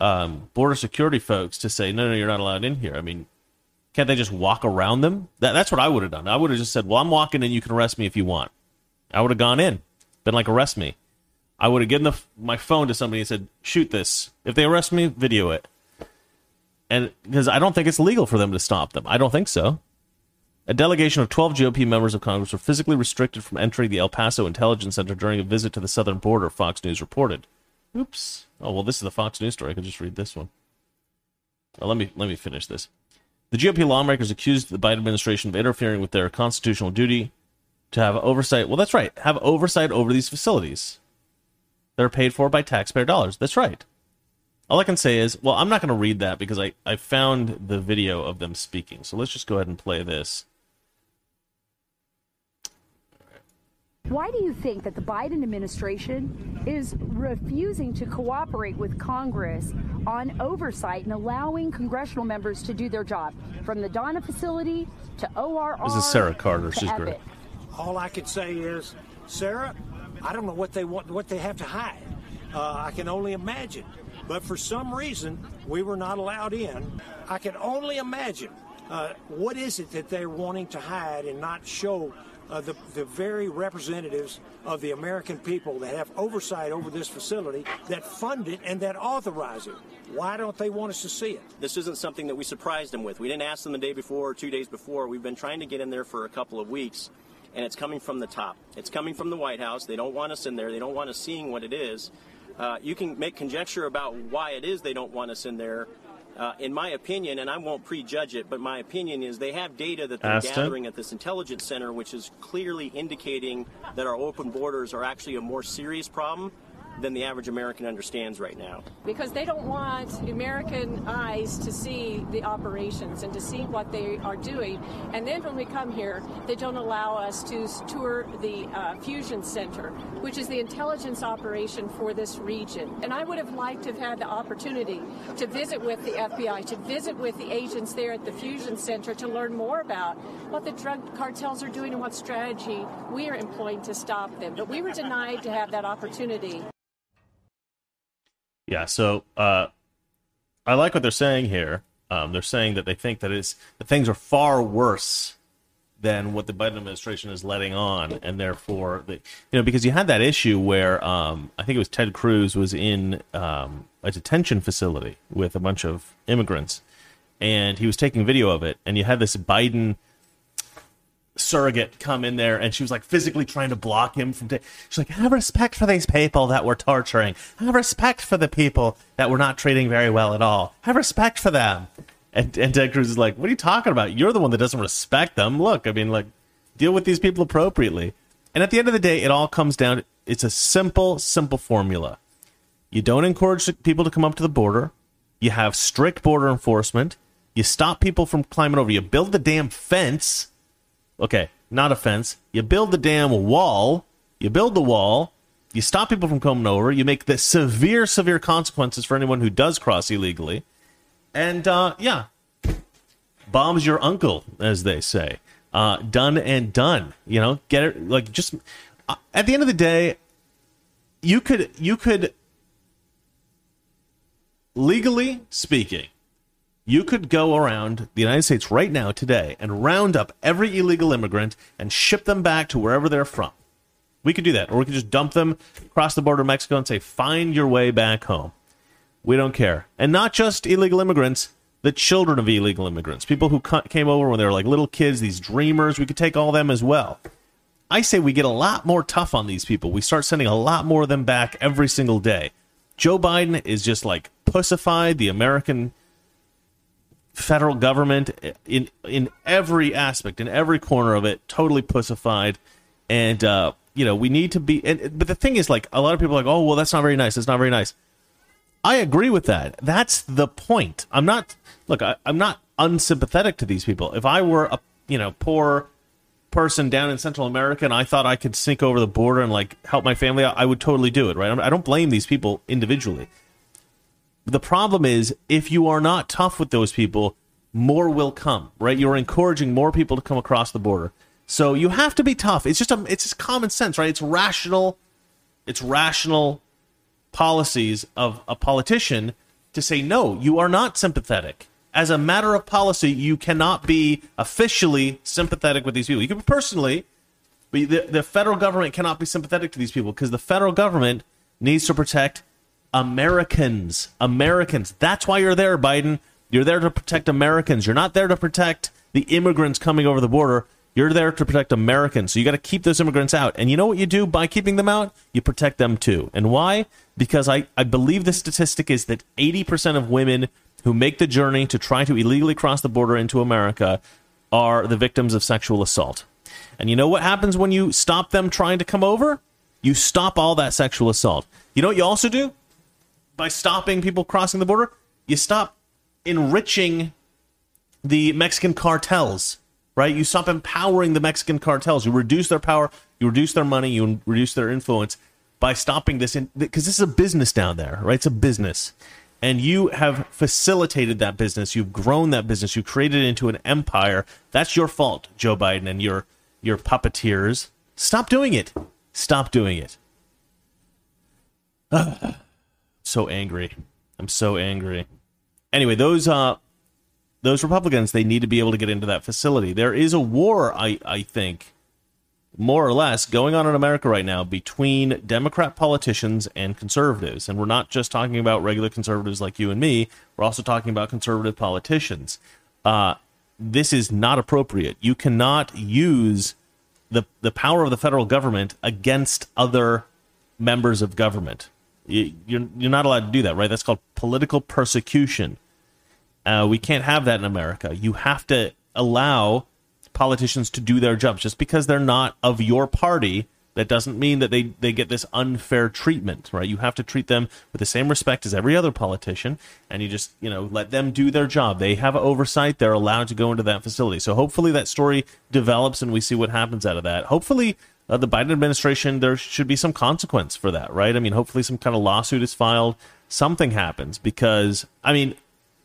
um, border security folks to say no no you're not allowed in here. I mean can't they just walk around them? That, that's what I would have done. I would have just said, "Well, I'm walking in. You can arrest me if you want." I would have gone in, been like, "Arrest me." I would have given the, my phone to somebody and said, "Shoot this. If they arrest me, video it." And because I don't think it's legal for them to stop them. I don't think so. A delegation of 12 GOP members of Congress were physically restricted from entering the El Paso Intelligence Center during a visit to the southern border, Fox News reported. Oops. Oh, well, this is the Fox News story. I could just read this one. Well, let me let me finish this. The GOP lawmakers accused the Biden administration of interfering with their constitutional duty to have oversight. Well, that's right. Have oversight over these facilities. They're paid for by taxpayer dollars. That's right. All I can say is, well, I'm not going to read that because I, I found the video of them speaking. So let's just go ahead and play this. Why do you think that the Biden administration is refusing to cooperate with Congress on oversight and allowing congressional members to do their job from the Donna facility to ORR? This is Sarah Carter. She's Epic? great. All I can say is, Sarah, I don't know what they want, what they have to hide. Uh, I can only imagine. But for some reason, we were not allowed in. I can only imagine uh, what is it that they're wanting to hide and not show uh, the, the very representatives of the American people that have oversight over this facility, that fund it and that authorize it. Why don't they want us to see it? This isn't something that we surprised them with. We didn't ask them the day before or two days before. We've been trying to get in there for a couple of weeks, and it's coming from the top. It's coming from the White House. They don't want us in there. They don't want us seeing what it is. Uh, you can make conjecture about why it is they don't want us in there. Uh, in my opinion, and I won't prejudge it, but my opinion is they have data that they're Aston? gathering at this intelligence center, which is clearly indicating that our open borders are actually a more serious problem than the average American understands right now. because they don't want American eyes to see the operations and to see what they are doing. And then when we come here, they don't allow us to tour the uh, Fusion Center, which is the intelligence operation for this region. And I would have liked to have had the opportunity to visit with the FBI, to visit with the agents there at the Fusion Center to learn more about what the drug cartels are doing and what strategy we are employing to stop them. But we were denied to have that opportunity. Yeah, so uh, I like what they're saying here. Um, they're saying that they think that it's that things are far worse than what the Biden administration is letting on, and therefore, the, you know, because you had that issue where um, I think it was Ted Cruz was in um, a detention facility with a bunch of immigrants, and he was taking video of it, and you had this Biden surrogate come in there and she was like physically trying to block him from ta- she's like I have respect for these people that we're torturing I have respect for the people that we're not treating very well at all have respect for them And, and Ted Cruz is like, what are you talking about? You're the one that doesn't respect them. Look, I mean, like, deal with these people appropriately. And at the end of the day, it all comes down. It's a simple, simple formula. You don't encourage people to come up to the border. You have strict border enforcement. You stop people from climbing over. You build the damn fence. Okay, not a fence. You build the damn wall. You build the wall. You stop people from coming over. You make the severe, severe consequences for anyone who does cross illegally. And uh, yeah, bombs your uncle, as they say. Uh, done and done. You know, get it like just uh, at the end of the day, you could you could legally speaking, you could go around the United States right now today and round up every illegal immigrant and ship them back to wherever they're from. We could do that, or we could just dump them across the border of Mexico and say, "Find your way back home." We don't care, and not just illegal immigrants the children of illegal immigrants, people who came over when they were like little kids, these dreamers. We could take all them as well. I say we get a lot more tough on these people. We start sending a lot more of them back every single day. Joe Biden is just like pussified the American federal government in in every aspect, in every corner of it, totally pussified. And uh, you know, we need to be. And, but the thing is, like, a lot of people are like, oh, well, that's not very nice. That's not very nice. I agree with that. That's the point. I'm not look. I, am not unsympathetic to these people. If I were a you know poor person down in Central America and I thought I could sneak over the border and like help my family I would totally do it. Right? I don't blame these people individually. The problem is if you are not tough with those people, more will come. Right? You're encouraging more people to come across the border. So you have to be tough. It's just a, it's just common sense, right? It's rational. It's rational policies of a politician to say, no, you are not sympathetic. As a matter of policy, you cannot be officially sympathetic with these people. You can be personally, but the, the federal government cannot be sympathetic to these people because the federal government needs to protect Americans. Americans. That's why you're there, Biden. You're there to protect Americans. You're not there to protect the immigrants coming over the border. You're there to protect Americans. So you got to keep those immigrants out. And you know what you do by keeping them out? You protect them too. And why? Because I, I believe the statistic is that 80% of women who make the journey to try to illegally cross the border into America are the victims of sexual assault. And you know what happens when you stop them trying to come over? You stop all that sexual assault. You know what you also do? By stopping people crossing the border, you stop enriching the Mexican cartels right? You stop empowering the Mexican cartels. You reduce their power, you reduce their money, you reduce their influence by stopping this because this is a business down there, right? It's a business. And you have facilitated that business. You've grown that business. You've created it into an empire. That's your fault, Joe Biden and your your puppeteers. Stop doing it. Stop doing it. so angry. I'm so angry. Anyway, those uh those Republicans, they need to be able to get into that facility. There is a war, I, I think, more or less, going on in America right now between Democrat politicians and conservatives. And we're not just talking about regular conservatives like you and me, we're also talking about conservative politicians. Uh, this is not appropriate. You cannot use the, the power of the federal government against other members of government. You, you're, you're not allowed to do that, right? That's called political persecution. Uh, we can't have that in America. You have to allow politicians to do their jobs. Just because they're not of your party, that doesn't mean that they, they get this unfair treatment, right? You have to treat them with the same respect as every other politician, and you just, you know, let them do their job. They have oversight. They're allowed to go into that facility. So hopefully that story develops and we see what happens out of that. Hopefully uh, the Biden administration, there should be some consequence for that, right? I mean, hopefully some kind of lawsuit is filed. Something happens because, I mean,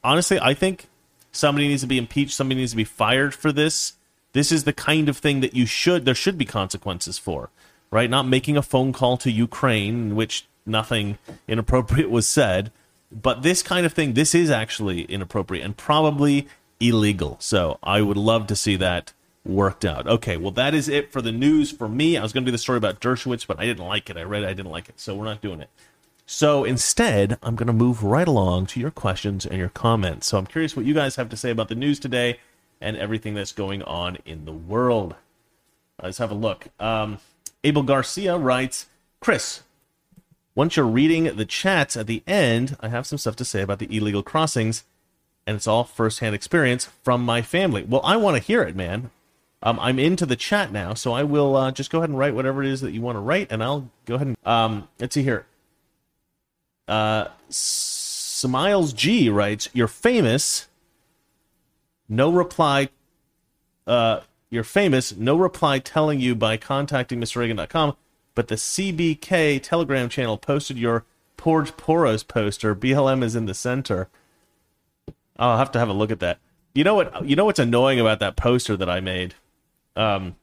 honestly, I think somebody needs to be impeached. Somebody needs to be fired for this. This is the kind of thing that you should, there should be consequences for, right? Not making a phone call to Ukraine in which nothing inappropriate was said. But this kind of thing, this is actually inappropriate and probably illegal. So I would love to see that worked out. Okay, well, that is it for the news for me. I was going to do the story about Dershowitz, but I didn't like it. I read it, I didn't like it. So we're not doing it. So instead, I'm going to move right along to your questions and your comments. So I'm curious what you guys have to say about the news today and everything that's going on in the world. Let's have a look. Um, Abel Garcia writes Chris, once you're reading the chats at the end, I have some stuff to say about the illegal crossings and it's all firsthand experience from my family. Well, I want to hear it, man. Um, I'm into the chat now, so I will uh, just go ahead and write whatever it is that you want to write, and I'll go ahead and um, let's see here. Uh, Smiles G writes, "You're famous. No reply. Uh, you're famous. No reply telling you by contacting MrReagan.com, but the CBK Telegram channel posted your Porge Poros poster. BLM is in the center. I'll have to have a look at that. You know what? You know what's annoying about that poster that I made? Um,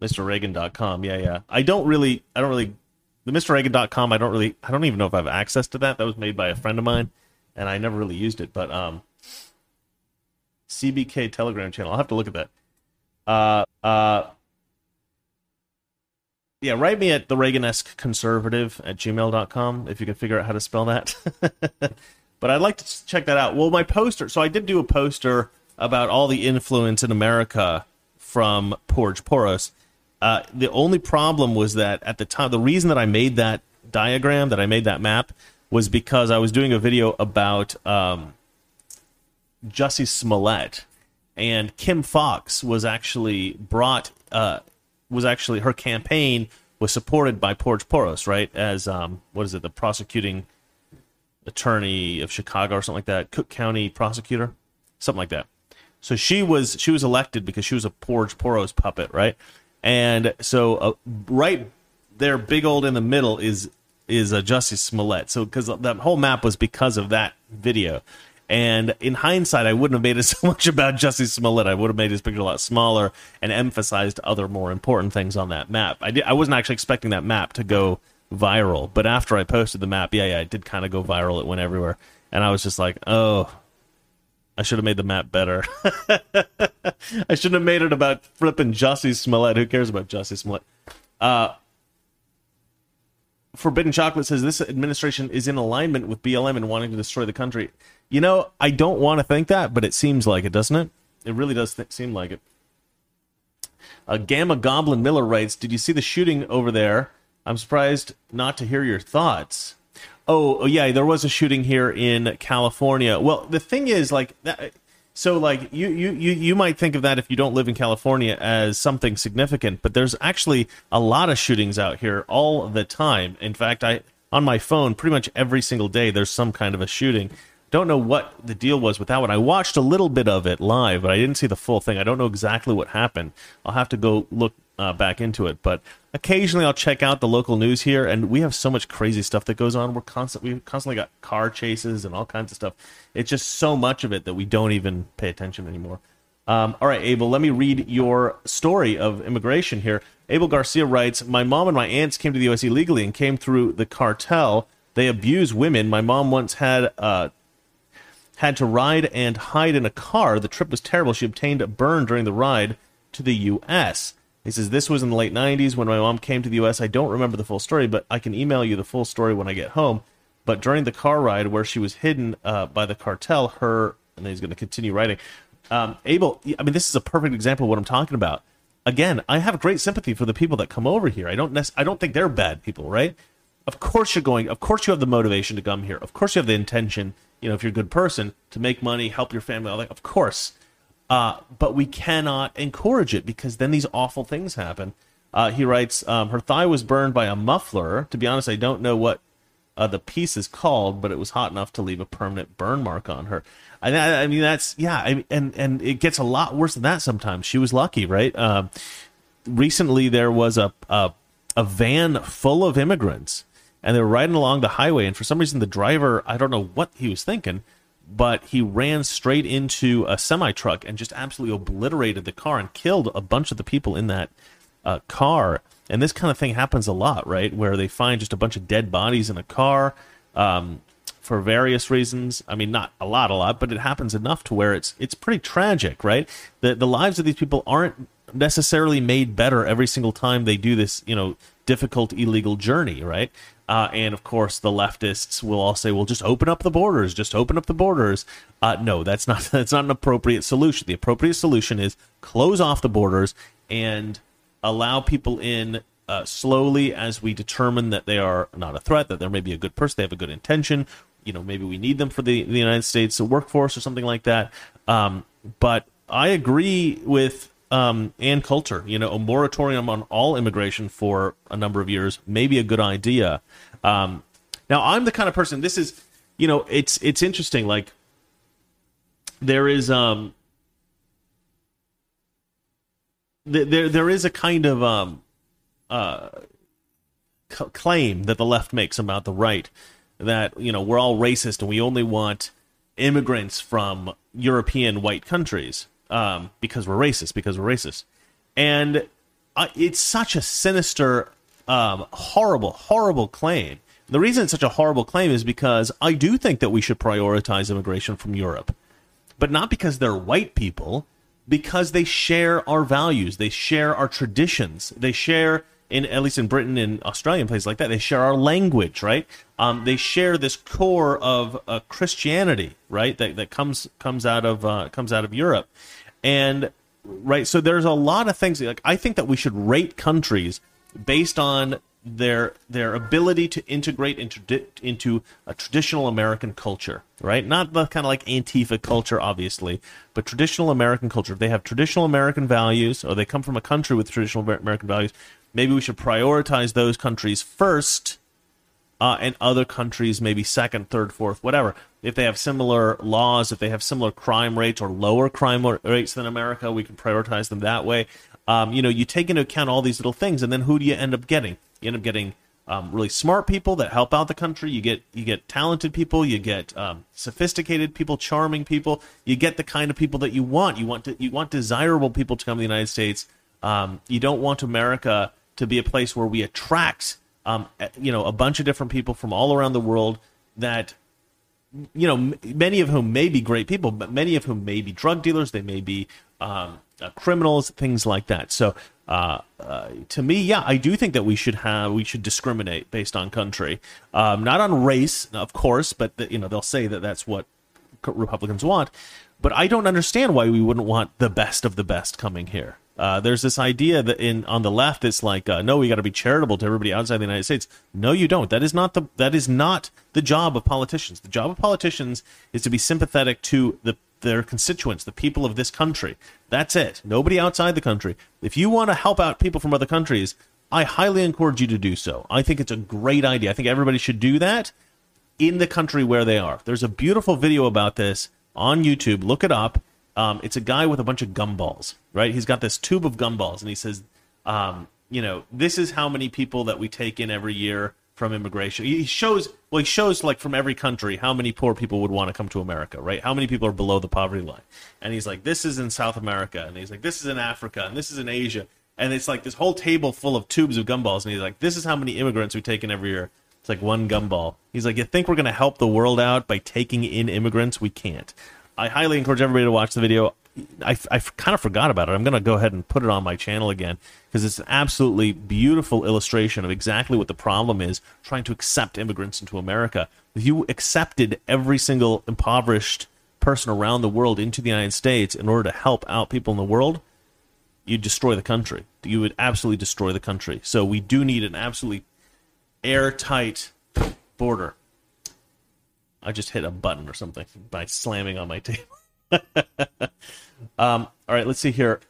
MrReagan.com. Yeah, yeah. I don't really, I don't really, the MrReagan.com, I don't really, I don't even know if I have access to that. That was made by a friend of mine, and I never really used it. But um, CBK Telegram channel. I'll have to look at that. Uh, uh, yeah, write me at the Reaganesque conservative at gmail.com if you can figure out how to spell that. but I'd like to check that out. Well, my poster, so I did do a poster about all the influence in America from Porge Poros. Uh, the only problem was that at the time, the reason that I made that diagram, that I made that map, was because I was doing a video about um, Jussie Smollett, and Kim Foxx was actually brought. Uh, was actually her campaign was supported by Porge Poros, right? As um, what is it, the prosecuting attorney of Chicago or something like that, Cook County prosecutor, something like that. So she was she was elected because she was a Porge Poros puppet, right? And so uh, right there, big old in the middle is is a Jussie Smollett. So because that whole map was because of that video. And in hindsight, I wouldn't have made it so much about Jussie Smollett. I would have made his picture a lot smaller and emphasized other more important things on that map. I did. I wasn't actually expecting that map to go viral, but after I posted the map, yeah, yeah, it did kind of go viral. It went everywhere, and I was just like, oh, I should have made the map better. I shouldn't have made it about flipping Jussie Smollett. Who cares about Jussie Smollett? Uh, Forbidden Chocolate says this administration is in alignment with BLM and wanting to destroy the country. You know, I don't want to think that, but it seems like it, doesn't it? It really does th- seem like it. Uh, Gamma Goblin Miller writes, "Did you see the shooting over there? I'm surprised not to hear your thoughts." Oh, oh yeah, there was a shooting here in California. Well, the thing is, like, that, so like you, you you you might think of that if you don't live in California as something significant, but there's actually a lot of shootings out here all the time. In fact, I on my phone pretty much every single day there's some kind of a shooting. Don't know what the deal was with that one. I watched a little bit of it live, but I didn't see the full thing. I don't know exactly what happened. I'll have to go look uh, back into it. But occasionally I'll check out the local news here, and we have so much crazy stuff that goes on. We're constant, we constantly got car chases and all kinds of stuff. It's just so much of it that we don't even pay attention anymore. Um, all right, Abel, let me read your story of immigration here. Abel Garcia writes My mom and my aunts came to the U.S. illegally and came through the cartel. They abuse women. My mom once had uh, had to ride and hide in a car. The trip was terrible. She obtained a burn during the ride to the U.S. He says, This was in the late 90s when my mom came to the U.S. I don't remember the full story, but I can email you the full story when I get home. But during the car ride where she was hidden uh, by the cartel, her, and then he's going to continue writing. Um, Abel, I mean, this is a perfect example of what I'm talking about. Again, I have great sympathy for the people that come over here. I don't, nec- I don't think they're bad people, right? Of course you're going. Of course you have the motivation to come here. Of course you have the intention you know, if you're a good person, to make money, help your family, all that, of course. Uh, but we cannot encourage it because then these awful things happen. Uh, he writes, um, her thigh was burned by a muffler. To be honest, I don't know what uh, the piece is called, but it was hot enough to leave a permanent burn mark on her. I, I mean, that's yeah, I, and and it gets a lot worse than that sometimes. She was lucky, right? Um, recently, there was a, a a van full of immigrants and they were riding along the highway, and for some reason the driver, I don't know what he was thinking, but he ran straight into a semi truck and just absolutely obliterated the car and killed a bunch of the people in that uh, car. And this kind of thing happens a lot, right? Where they find just a bunch of dead bodies in a car um, for various reasons. I mean, not a lot, a lot, but it happens enough to where it's it's pretty tragic, right? The the lives of these people aren't necessarily made better every single time they do this, you know, difficult illegal journey, right? Uh, and of course, the leftists will all say, "Well, just open up the borders. Just open up the borders." Uh, no, that's not that's not an appropriate solution. The appropriate solution is close off the borders and allow people in uh, slowly as we determine that they are not a threat, that there may be a good person, they have a good intention. You know, maybe we need them for the, the United States workforce or something like that. Um, but I agree with um, Ann Coulter. You know, a moratorium on all immigration for a number of years may be a good idea. Um, now, I'm the kind of person. This is, you know, it's it's interesting. Like, there is um, th- there there is a kind of um, uh, c- claim that the left makes about the right that you know we're all racist and we only want immigrants from European white countries um, because we're racist because we're racist, and uh, it's such a sinister, um, horrible, horrible claim. The reason it's such a horrible claim is because I do think that we should prioritize immigration from Europe, but not because they're white people, because they share our values, they share our traditions, they share in at least in Britain and Australia and places like that, they share our language, right? Um, they share this core of uh, Christianity, right? That, that comes comes out of uh, comes out of Europe, and right. So there's a lot of things like I think that we should rate countries based on their their ability to integrate into into a traditional American culture, right? Not the kind of like Antifa culture, obviously, but traditional American culture. If they have traditional American values, or they come from a country with traditional American values, maybe we should prioritize those countries first uh, and other countries maybe second, third, fourth, whatever. If they have similar laws, if they have similar crime rates or lower crime rates than America, we can prioritize them that way. Um, you know, you take into account all these little things, and then who do you end up getting? You end up getting um, really smart people that help out the country. You get you get talented people. You get um, sophisticated people, charming people. You get the kind of people that you want. You want to, you want desirable people to come to the United States. Um, you don't want America to be a place where we attract um, you know a bunch of different people from all around the world that you know m- many of whom may be great people but many of whom may be drug dealers they may be um, uh, criminals things like that. So uh, uh, to me yeah i do think that we should have we should discriminate based on country. Um, not on race of course but the, you know they'll say that that's what republicans want but i don't understand why we wouldn't want the best of the best coming here uh, there's this idea that in on the left, it's like, uh, no, we got to be charitable to everybody outside the United States. No, you don't. That is not the that is not the job of politicians. The job of politicians is to be sympathetic to the their constituents, the people of this country. That's it. Nobody outside the country. If you want to help out people from other countries, I highly encourage you to do so. I think it's a great idea. I think everybody should do that in the country where they are. There's a beautiful video about this on YouTube. Look it up. Um, it's a guy with a bunch of gumballs, right? He's got this tube of gumballs, and he says, um, you know, this is how many people that we take in every year from immigration. He shows, well, he shows like from every country how many poor people would want to come to America, right? How many people are below the poverty line? And he's like, this is in South America, and he's like, this is in Africa, and this is in Asia, and it's like this whole table full of tubes of gumballs, and he's like, this is how many immigrants we take in every year. It's like one gumball. He's like, you think we're going to help the world out by taking in immigrants? We can't. I highly encourage everybody to watch the video. I, I kind of forgot about it. I'm going to go ahead and put it on my channel again because it's an absolutely beautiful illustration of exactly what the problem is trying to accept immigrants into America. If you accepted every single impoverished person around the world into the United States in order to help out people in the world, you'd destroy the country. You would absolutely destroy the country. So we do need an absolutely airtight border. I just hit a button or something by slamming on my table. um, all right, let's see here.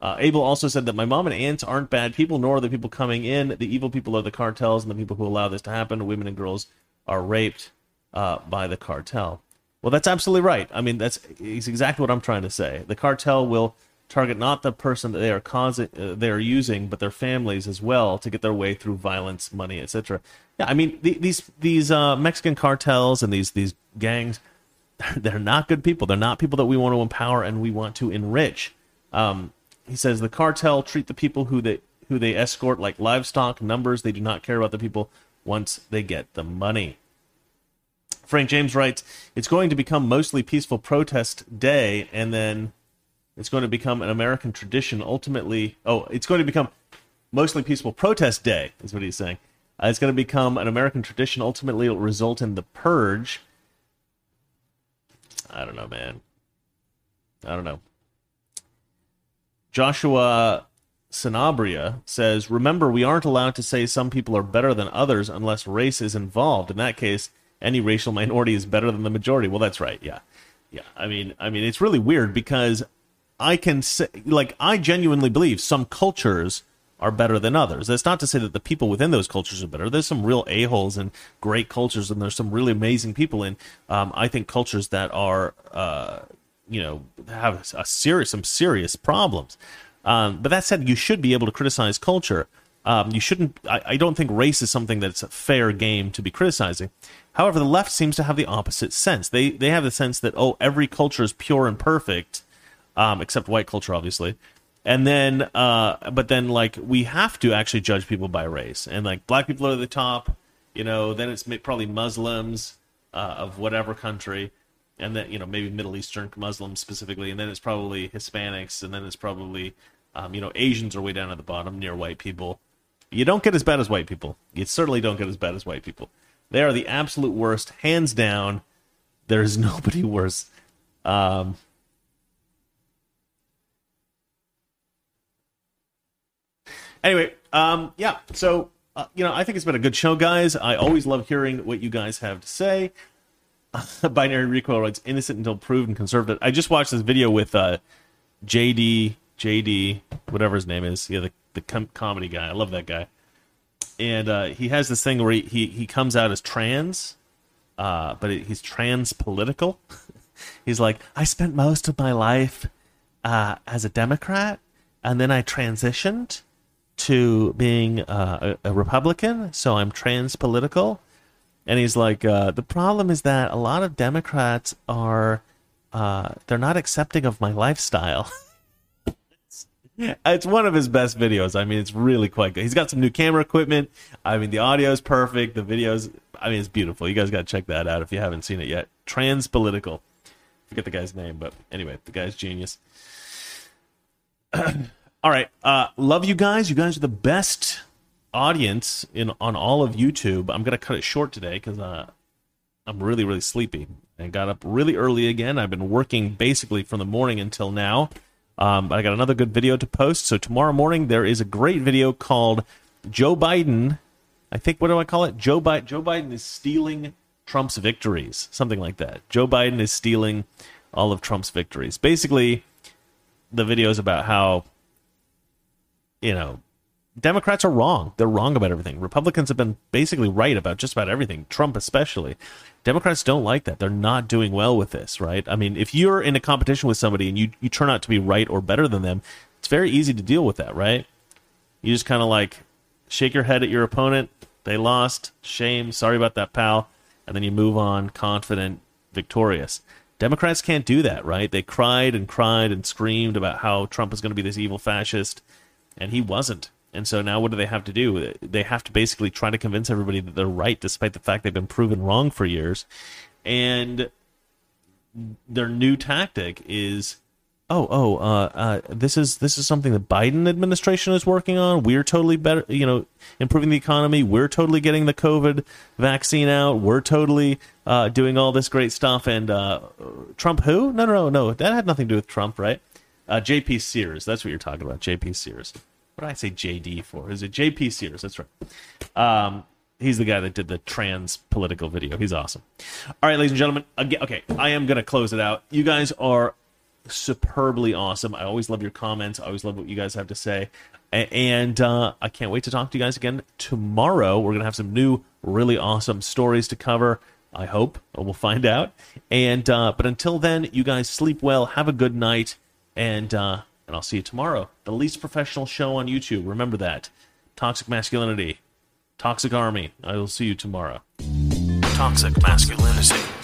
Uh, Abel also said that my mom and aunts aren't bad people, nor are the people coming in. The evil people are the cartels and the people who allow this to happen. Women and girls are raped uh, by the cartel. Well, that's absolutely right. I mean, that's exactly what I'm trying to say. The cartel will target not the person that they are causing, uh, they are using, but their families as well to get their way through violence, money, etc. Yeah, I mean the, these these uh, Mexican cartels and these these gangs, they're not good people. They're not people that we want to empower and we want to enrich. Um, he says the cartel treat the people who they who they escort like livestock numbers. They do not care about the people once they get the money. Frank James writes, "It's going to become mostly peaceful protest day, and then it's going to become an American tradition. Ultimately, oh, it's going to become mostly peaceful protest day. Is what he's saying. Uh, it's going to become an American tradition. Ultimately, it'll result in the purge. I don't know, man. I don't know. Joshua Sanabria says, "Remember, we aren't allowed to say some people are better than others unless race is involved. In that case, any racial minority is better than the majority." Well, that's right. Yeah, yeah. I mean, I mean, it's really weird because I can say, like, I genuinely believe some cultures are better than others. That's not to say that the people within those cultures are better. There's some real a holes and great cultures, and there's some really amazing people in. Um, I think cultures that are, uh, you know, have a serious, some serious problems. Um, but that said, you should be able to criticize culture. Um, you shouldn't. I, I, don't think race is something that's a fair game to be criticizing. However, the left seems to have the opposite sense. They they have the sense that oh, every culture is pure and perfect, um, except white culture, obviously. And then, uh, but then, like, we have to actually judge people by race, and like black people are at the top. You know, then it's probably Muslims uh, of whatever country, and then you know maybe Middle Eastern Muslims specifically, and then it's probably Hispanics, and then it's probably um, you know, Asians are way down at the bottom near white people. You don't get as bad as white people. You certainly don't get as bad as white people. They are the absolute worst, hands down. There is nobody worse. Um, anyway, um, yeah. So uh, you know, I think it's been a good show, guys. I always love hearing what you guys have to say. Binary recoil writes innocent until proven conservative. I just watched this video with uh, JD JD, whatever his name is, yeah, the the com- comedy guy. I love that guy. And uh, he has this thing where he, he, he comes out as trans, uh, but he's trans political. he's like, I spent most of my life uh, as a Democrat, and then I transitioned to being uh, a, a, Republican, so I'm trans political. And he's like, uh, the problem is that a lot of Democrats are uh, they're not accepting of my lifestyle. it's one of his best videos. I mean, it's really quite good. He's got some new camera equipment. I mean, the audio is perfect. The videos, I mean, it's beautiful. You guys got to check that out if you haven't seen it yet. Trans Political. Forget the guy's name, but anyway, the guy's genius. all right, uh, love you guys. You guys are the best audience in on all of YouTube. I'm gonna cut it short today because uh, I'm really really sleepy. and got up really early again. I've been working basically from the morning until now. Um, I got another good video to post. So tomorrow morning there is a great video called Joe Biden. I think what do I call it? Joe Biden. Joe Biden is stealing Trump's victories, something like that. Joe Biden is stealing all of Trump's victories. Basically, the video is about how you know Democrats are wrong. They're wrong about everything. Republicans have been basically right about just about everything, Trump especially. Democrats don't like that. They're not doing well with this, right? I mean, if you're in a competition with somebody and you, you turn out to be right or better than them, it's very easy to deal with that, right? You just kind of like shake your head at your opponent. They lost. Shame. Sorry about that, pal. And then you move on, confident, victorious. Democrats can't do that, right? They cried and cried and screamed about how Trump is going to be this evil fascist, and he wasn't and so now what do they have to do? They have to basically try to convince everybody that they're right, despite the fact they've been proven wrong for years. And their new tactic is, oh, oh, uh, uh, this is this is something the Biden administration is working on. We're totally better, you know, improving the economy. We're totally getting the COVID vaccine out. We're totally uh, doing all this great stuff. And uh, Trump, who? No, no, no, no. That had nothing to do with Trump, right? Uh, J.P. Sears. That's what you're talking about. J.P. Sears what did I say JD for? Is it JP Sears? That's right. Um, he's the guy that did the trans political video. He's awesome. All right, ladies and gentlemen. Again, okay, I am gonna close it out. You guys are superbly awesome. I always love your comments. I always love what you guys have to say. And uh, I can't wait to talk to you guys again tomorrow. We're gonna have some new, really awesome stories to cover. I hope we'll find out. And uh, but until then, you guys sleep well. Have a good night, and uh, and I'll see you tomorrow. The least professional show on YouTube. Remember that. Toxic masculinity. Toxic army. I will see you tomorrow. Toxic masculinity.